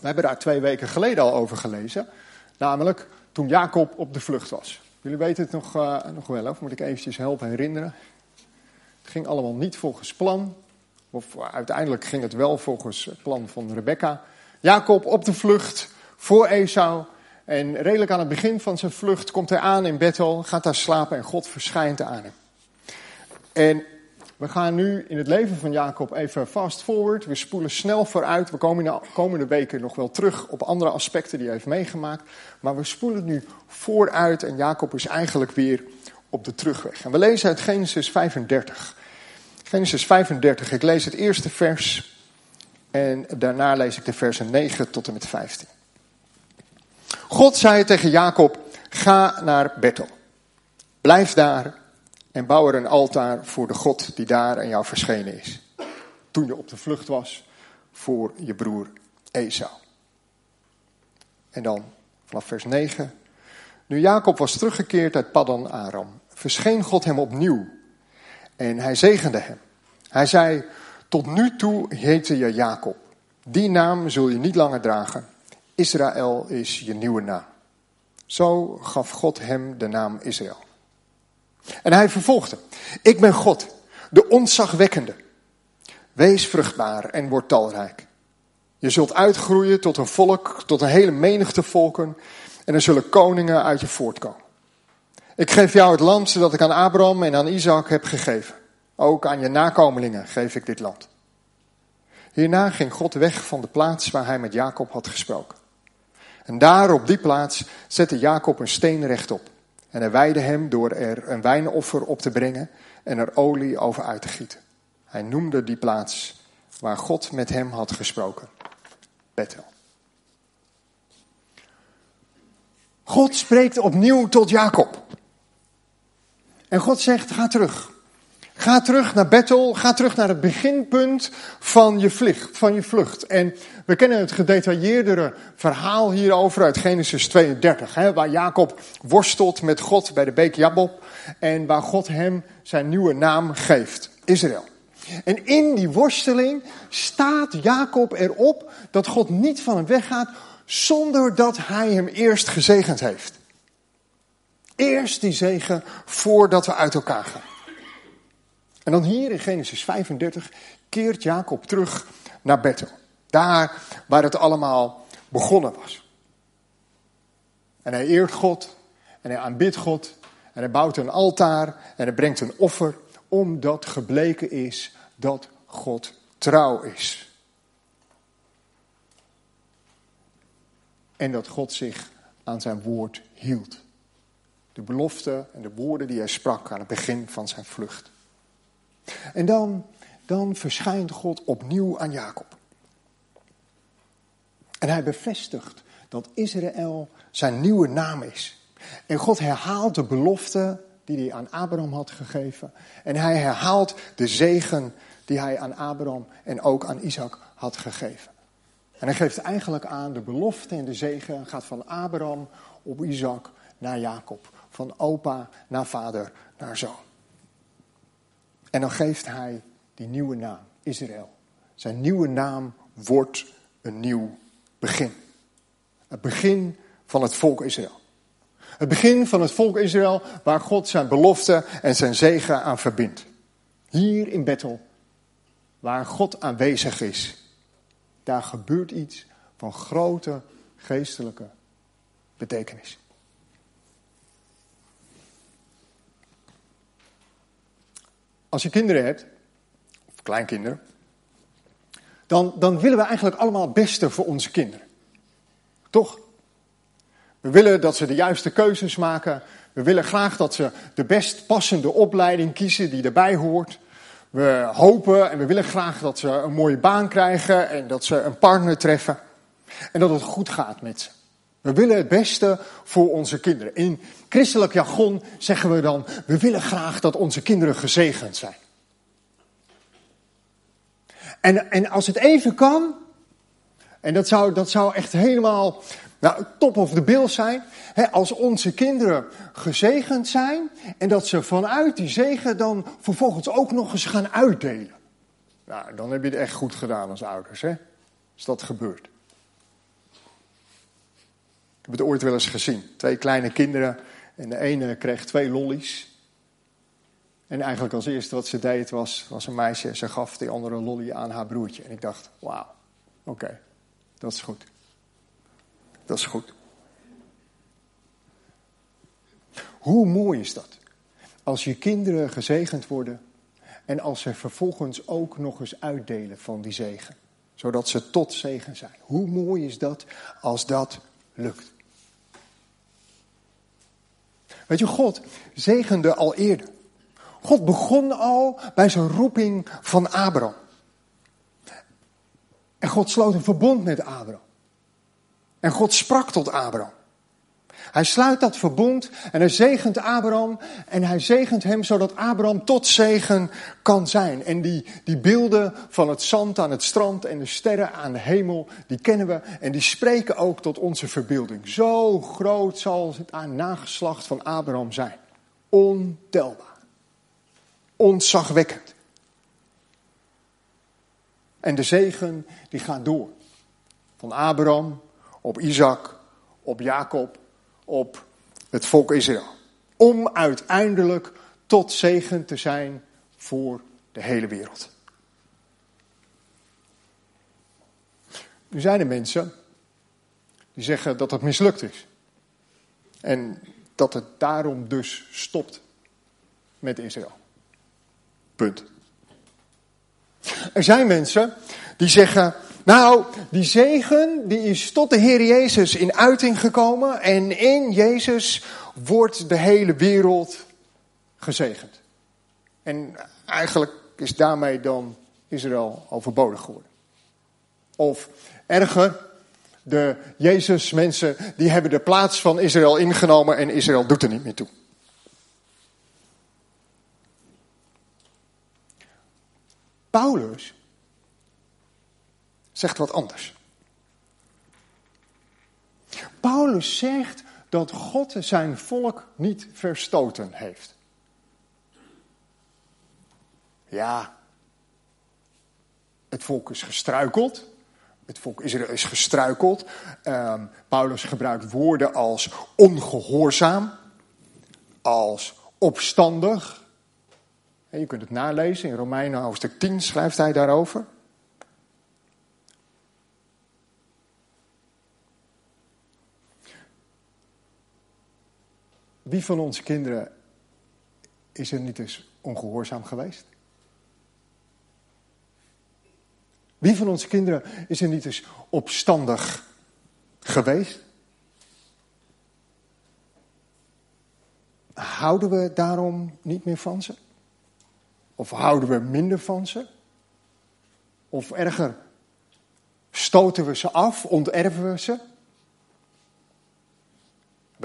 We hebben daar twee weken geleden al over gelezen. Namelijk toen Jacob op de vlucht was. Jullie weten het nog, uh, nog wel, of moet ik eventjes helpen herinneren? Het ging allemaal niet volgens plan. Of uiteindelijk ging het wel volgens plan van Rebecca. Jacob op de vlucht voor Esau. En redelijk aan het begin van zijn vlucht komt hij aan in Bethel, gaat daar slapen en God verschijnt aan hem. En we gaan nu in het leven van Jacob even fast forward. We spoelen snel vooruit. We komen de komende weken nog wel terug op andere aspecten die hij heeft meegemaakt. Maar we spoelen nu vooruit en Jacob is eigenlijk weer op de terugweg. En we lezen uit Genesis 35. Genesis 35, ik lees het eerste vers en daarna lees ik de versen 9 tot en met 15. God zei tegen Jacob, ga naar Bethel. Blijf daar en bouw er een altaar voor de God die daar aan jou verschenen is. Toen je op de vlucht was voor je broer Esau. En dan vanaf vers 9. Nu Jacob was teruggekeerd uit Paddan Aram, verscheen God hem opnieuw en hij zegende hem. Hij zei, tot nu toe heette je Jacob. Die naam zul je niet langer dragen. Israël is je nieuwe naam. Zo gaf God hem de naam Israël. En hij vervolgde: Ik ben God, de ontzagwekkende. Wees vruchtbaar en word talrijk. Je zult uitgroeien tot een volk, tot een hele menigte volken. En er zullen koningen uit je voortkomen. Ik geef jou het land zodat ik aan Abraham en aan Isaac heb gegeven. Ook aan je nakomelingen geef ik dit land. Hierna ging God weg van de plaats waar hij met Jacob had gesproken. En daar op die plaats zette Jacob een steen rechtop. En hij wijde hem door er een wijnoffer op te brengen en er olie over uit te gieten. Hij noemde die plaats waar God met hem had gesproken. Bethel. God spreekt opnieuw tot Jacob. En God zegt: ga terug. Ga terug naar Bethel, ga terug naar het beginpunt van je, vlucht, van je vlucht. En we kennen het gedetailleerdere verhaal hierover uit Genesis 32, hè, waar Jacob worstelt met God bij de beek Jabob en waar God hem zijn nieuwe naam geeft, Israël. En in die worsteling staat Jacob erop dat God niet van hem weggaat zonder dat hij hem eerst gezegend heeft. Eerst die zegen voordat we uit elkaar gaan. En dan hier in Genesis 35 keert Jacob terug naar Bethel. Daar waar het allemaal begonnen was. En hij eert God en hij aanbidt God en hij bouwt een altaar en hij brengt een offer omdat gebleken is dat God trouw is. En dat God zich aan zijn woord hield. De belofte en de woorden die hij sprak aan het begin van zijn vlucht. En dan, dan verschijnt God opnieuw aan Jacob. En hij bevestigt dat Israël zijn nieuwe naam is. En God herhaalt de belofte die hij aan Abraham had gegeven. En hij herhaalt de zegen die hij aan Abraham en ook aan Isaac had gegeven. En hij geeft eigenlijk aan de belofte en de zegen gaat van Abraham op Isaac naar Jacob. Van opa naar vader naar zoon. En dan geeft hij die nieuwe naam, Israël. Zijn nieuwe naam wordt een nieuw begin. Het begin van het volk Israël. Het begin van het volk Israël waar God zijn belofte en zijn zegen aan verbindt. Hier in Bethel, waar God aanwezig is, daar gebeurt iets van grote geestelijke betekenis. Als je kinderen hebt, of kleinkinderen, dan, dan willen we eigenlijk allemaal het beste voor onze kinderen. Toch? We willen dat ze de juiste keuzes maken. We willen graag dat ze de best passende opleiding kiezen die erbij hoort. We hopen en we willen graag dat ze een mooie baan krijgen en dat ze een partner treffen. En dat het goed gaat met ze. We willen het beste voor onze kinderen. In christelijk jargon zeggen we dan, we willen graag dat onze kinderen gezegend zijn. En, en als het even kan, en dat zou, dat zou echt helemaal nou, top of the bill zijn, hè, als onze kinderen gezegend zijn en dat ze vanuit die zegen dan vervolgens ook nog eens gaan uitdelen. Nou, dan heb je het echt goed gedaan als ouders, hè, als dat gebeurt. Ik heb het ooit wel eens gezien. Twee kleine kinderen en de ene kreeg twee lollies. En eigenlijk als eerste wat ze deed was, was een meisje, ze gaf die andere lolly aan haar broertje. En ik dacht, wauw, oké, dat is goed. Dat is goed. Hoe mooi is dat? Als je kinderen gezegend worden en als ze vervolgens ook nog eens uitdelen van die zegen. Zodat ze tot zegen zijn. Hoe mooi is dat als dat lukt? Weet je, God zegende al eerder. God begon al bij zijn roeping van Abraham. En God sloot een verbond met Abraham. En God sprak tot Abraham. Hij sluit dat verbond en hij zegent Abraham en hij zegent hem zodat Abraham tot zegen kan zijn. En die, die beelden van het zand aan het strand en de sterren aan de hemel, die kennen we en die spreken ook tot onze verbeelding. Zo groot zal het nageslacht van Abraham zijn. Ontelbaar. Ontzagwekkend. En de zegen die gaat door. Van Abraham op Isaac, op Jacob op het volk Israël. Om uiteindelijk tot zegen te zijn voor de hele wereld. Nu zijn er mensen die zeggen dat het mislukt is. En dat het daarom dus stopt met Israël. Punt. Er zijn mensen die zeggen nou, die zegen die is tot de Heer Jezus in uiting gekomen en in Jezus wordt de hele wereld gezegend. En eigenlijk is daarmee dan Israël overbodig geworden. Of erger, de Jezus mensen die hebben de plaats van Israël ingenomen en Israël doet er niet meer toe. Paulus zegt wat anders. Paulus zegt dat God zijn volk niet verstoten heeft. Ja, het volk is gestruikeld. Het volk Israël is gestruikeld. Um, Paulus gebruikt woorden als ongehoorzaam, als opstandig. En je kunt het nalezen in Romeinen hoofdstuk 10 schrijft hij daarover. Wie van onze kinderen is er niet eens ongehoorzaam geweest? Wie van onze kinderen is er niet eens opstandig geweest? Houden we daarom niet meer van ze? Of houden we minder van ze? Of erger, stoten we ze af, onterven we ze?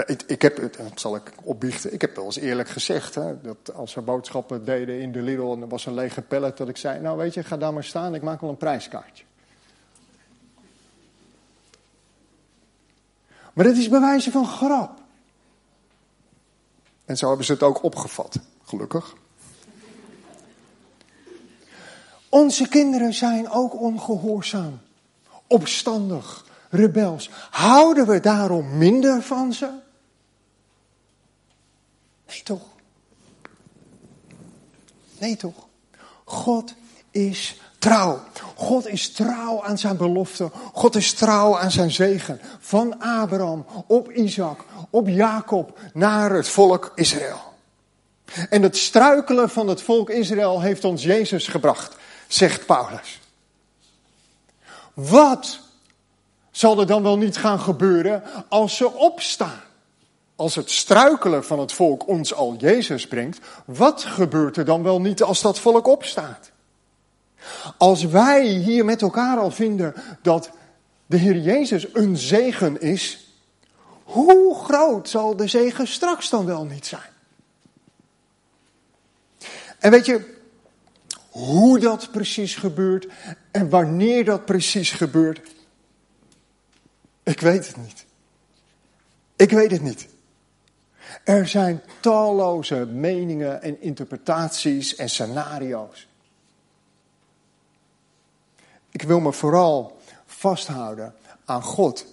Ik, ik heb, dat zal ik opbiechten, ik heb wel eens eerlijk gezegd, hè, dat als we boodschappen deden in de Lidl en er was een lege pallet, dat ik zei, nou weet je, ga daar maar staan, ik maak wel een prijskaartje. Maar dat is bij wijze van grap. En zo hebben ze het ook opgevat, gelukkig. Onze kinderen zijn ook ongehoorzaam, opstandig, rebels. Houden we daarom minder van ze? Nee toch? Nee toch? God is trouw. God is trouw aan zijn belofte. God is trouw aan zijn zegen. Van Abraham op Isaac, op Jacob naar het volk Israël. En het struikelen van het volk Israël heeft ons Jezus gebracht, zegt Paulus. Wat zal er dan wel niet gaan gebeuren als ze opstaan? Als het struikelen van het volk ons al Jezus brengt, wat gebeurt er dan wel niet als dat volk opstaat? Als wij hier met elkaar al vinden dat de Heer Jezus een zegen is, hoe groot zal de zegen straks dan wel niet zijn? En weet je, hoe dat precies gebeurt en wanneer dat precies gebeurt, ik weet het niet. Ik weet het niet. Er zijn talloze meningen en interpretaties en scenario's. Ik wil me vooral vasthouden aan God.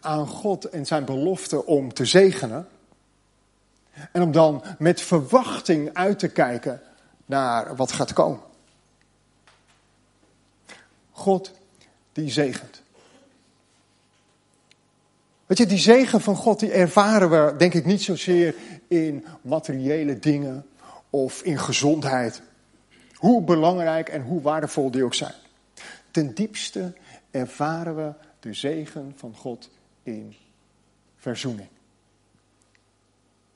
aan God en zijn belofte om te zegenen. En om dan met verwachting uit te kijken naar wat gaat komen. God die zegent. Weet je, die zegen van God die ervaren we denk ik niet zozeer in materiële dingen of in gezondheid. Hoe belangrijk en hoe waardevol die ook zijn. Ten diepste ervaren we de zegen van God in verzoening.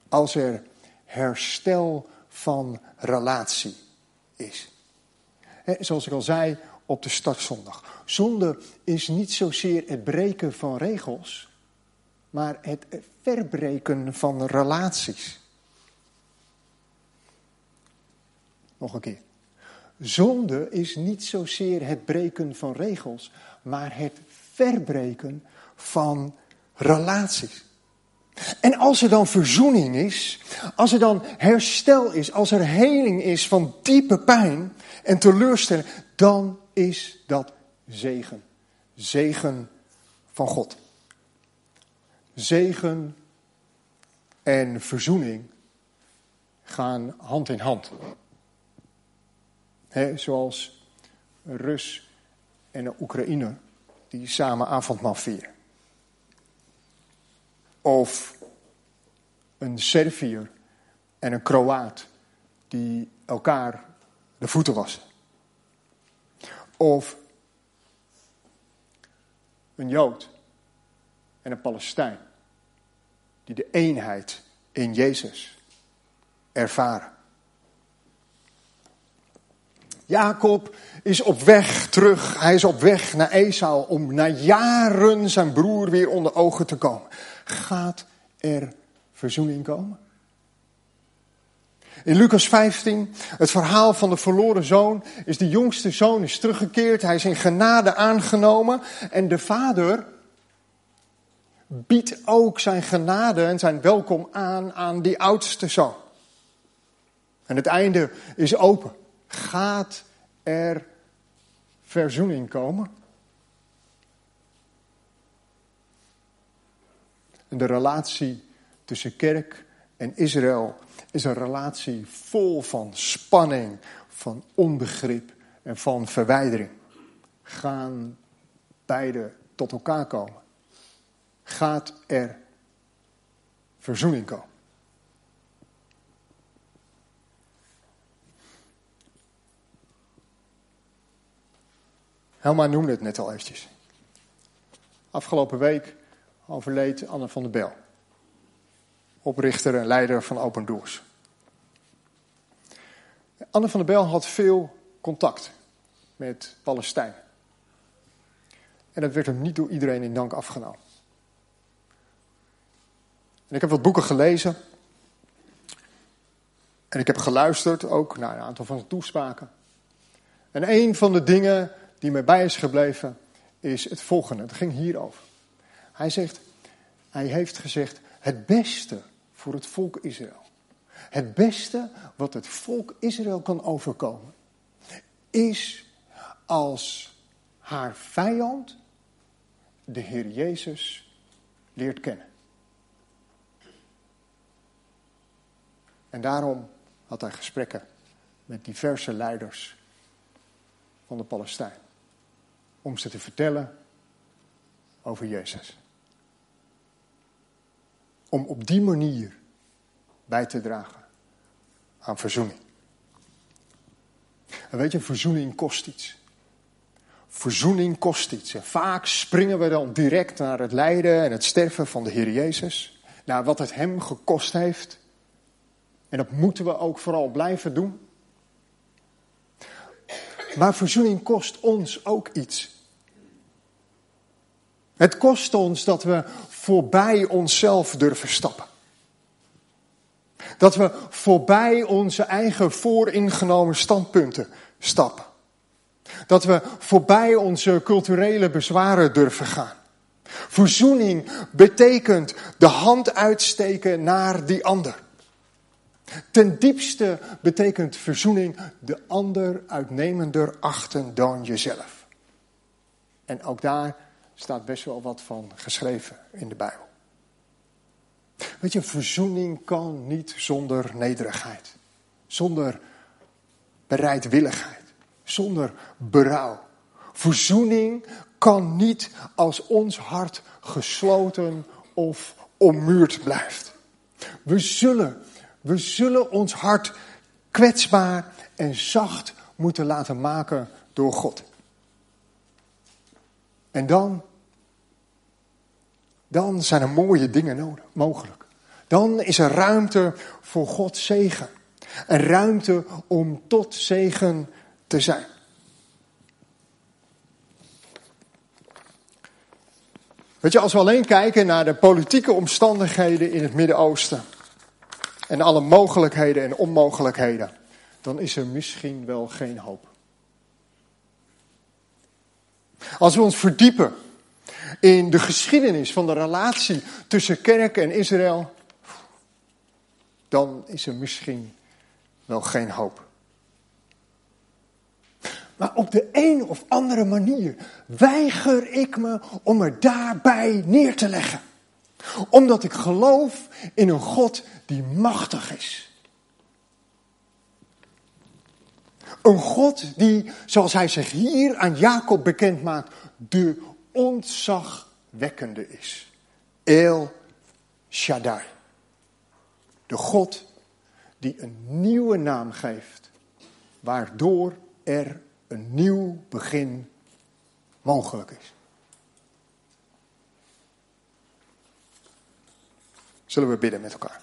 Als er herstel van relatie is. zoals ik al zei op de startzondag. Zonde is niet zozeer het breken van regels, maar het verbreken van relaties. Nog een keer. Zonde is niet zozeer het breken van regels, maar het verbreken van relaties. En als er dan verzoening is, als er dan herstel is, als er heling is van diepe pijn en teleurstelling, dan is dat zegen. Zegen van God. Zegen en verzoening gaan hand in hand. Zoals een Rus en een Oekraïner die samen avondmaal vieren. Of een Serviër en een Kroaat die elkaar de voeten wassen. Of een Jood en een Palestijn die de eenheid in Jezus ervaren. Jacob is op weg terug. Hij is op weg naar Esau om na jaren zijn broer weer onder ogen te komen. Gaat er verzoening komen? In Lucas 15, het verhaal van de verloren zoon, is de jongste zoon is teruggekeerd. Hij is in genade aangenomen. En de vader biedt ook zijn genade en zijn welkom aan aan die oudste zoon. En het einde is open. Gaat er verzoening komen? En de relatie tussen kerk en Israël is een relatie vol van spanning, van onbegrip en van verwijdering. Gaan beide tot elkaar komen? Gaat er verzoening komen? Helma noemde het net al eventjes. Afgelopen week overleed Anne van der Bel. Oprichter en leider van Open Doors. Anne van der Bel had veel contact met Palestijn. En dat werd hem niet door iedereen in dank afgenomen. En ik heb wat boeken gelezen. En ik heb geluisterd ook naar een aantal van de toespraken. En een van de dingen die mij bij is gebleven, is het volgende. Het ging hierover. Hij zegt, hij heeft gezegd, het beste voor het volk Israël. Het beste wat het volk Israël kan overkomen, is als haar vijand de Heer Jezus leert kennen. En daarom had hij gesprekken met diverse leiders van de Palestijn om ze te vertellen over Jezus. Om op die manier bij te dragen aan verzoening. En weet je, verzoening kost iets. Verzoening kost iets. En vaak springen we dan direct naar het lijden en het sterven van de Heer Jezus. Naar wat het hem gekost heeft. En dat moeten we ook vooral blijven doen. Maar verzoening kost ons ook iets. Het kost ons dat we voorbij onszelf durven stappen. Dat we voorbij onze eigen vooringenomen standpunten stappen. Dat we voorbij onze culturele bezwaren durven gaan. Verzoening betekent de hand uitsteken naar die ander. Ten diepste betekent verzoening de ander uitnemender achten dan jezelf. En ook daar staat best wel wat van geschreven in de Bijbel. Weet je, verzoening kan niet zonder nederigheid, zonder bereidwilligheid, zonder berouw. Verzoening kan niet als ons hart gesloten of ommuurd blijft. We zullen, we zullen ons hart kwetsbaar en zacht moeten laten maken door God. En dan, dan zijn er mooie dingen nodig, mogelijk. Dan is er ruimte voor Gods zegen. En ruimte om tot zegen te zijn. Weet je, als we alleen kijken naar de politieke omstandigheden in het Midden-Oosten. En alle mogelijkheden en onmogelijkheden. Dan is er misschien wel geen hoop. Als we ons verdiepen in de geschiedenis van de relatie tussen kerk en Israël, dan is er misschien wel geen hoop. Maar op de een of andere manier weiger ik me om er daarbij neer te leggen. Omdat ik geloof in een God die machtig is. Een God die, zoals hij zich hier aan Jacob bekend maakt, de ontzagwekkende is. El Shaddai. De God die een nieuwe naam geeft, waardoor er een nieuw begin mogelijk is. Zullen we bidden met elkaar?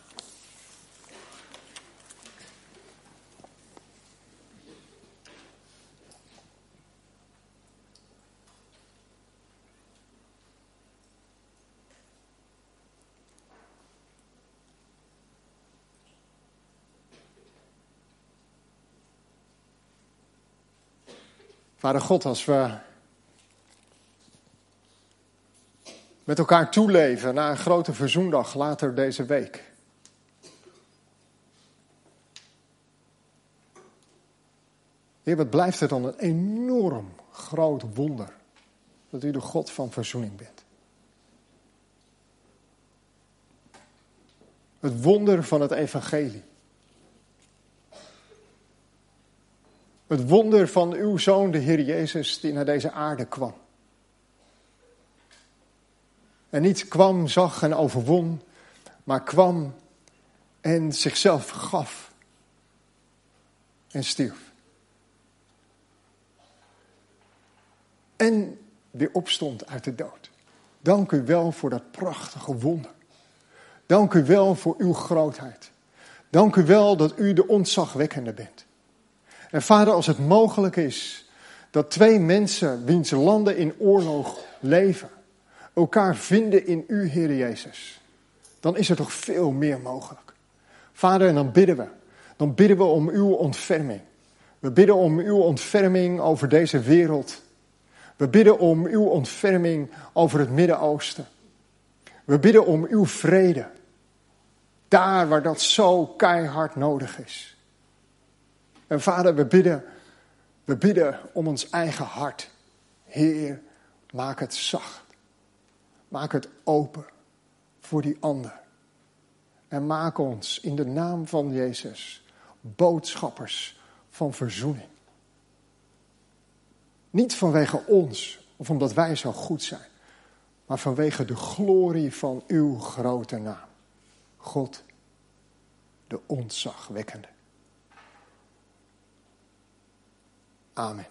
Vader God, als we met elkaar toeleven naar een grote verzoendag later deze week. Heer, wat blijft het dan een enorm groot wonder dat u de God van verzoening bent. Het wonder van het evangelie. Het wonder van uw zoon, de Heer Jezus, die naar deze aarde kwam. En niet kwam, zag en overwon, maar kwam en zichzelf gaf en stierf. En weer opstond uit de dood. Dank u wel voor dat prachtige wonder. Dank u wel voor uw grootheid. Dank u wel dat u de ontzagwekkende bent. En vader, als het mogelijk is dat twee mensen, wiens landen in oorlog leven, elkaar vinden in u, Heer Jezus, dan is er toch veel meer mogelijk. Vader, en dan bidden we. Dan bidden we om uw ontferming. We bidden om uw ontferming over deze wereld. We bidden om uw ontferming over het Midden-Oosten. We bidden om uw vrede. Daar waar dat zo keihard nodig is. En vader, we bidden, we bidden om ons eigen hart. Heer, maak het zacht. Maak het open voor die ander. En maak ons in de naam van Jezus boodschappers van verzoening. Niet vanwege ons of omdat wij zo goed zijn, maar vanwege de glorie van uw grote naam. God, de ontzagwekkende. Amen.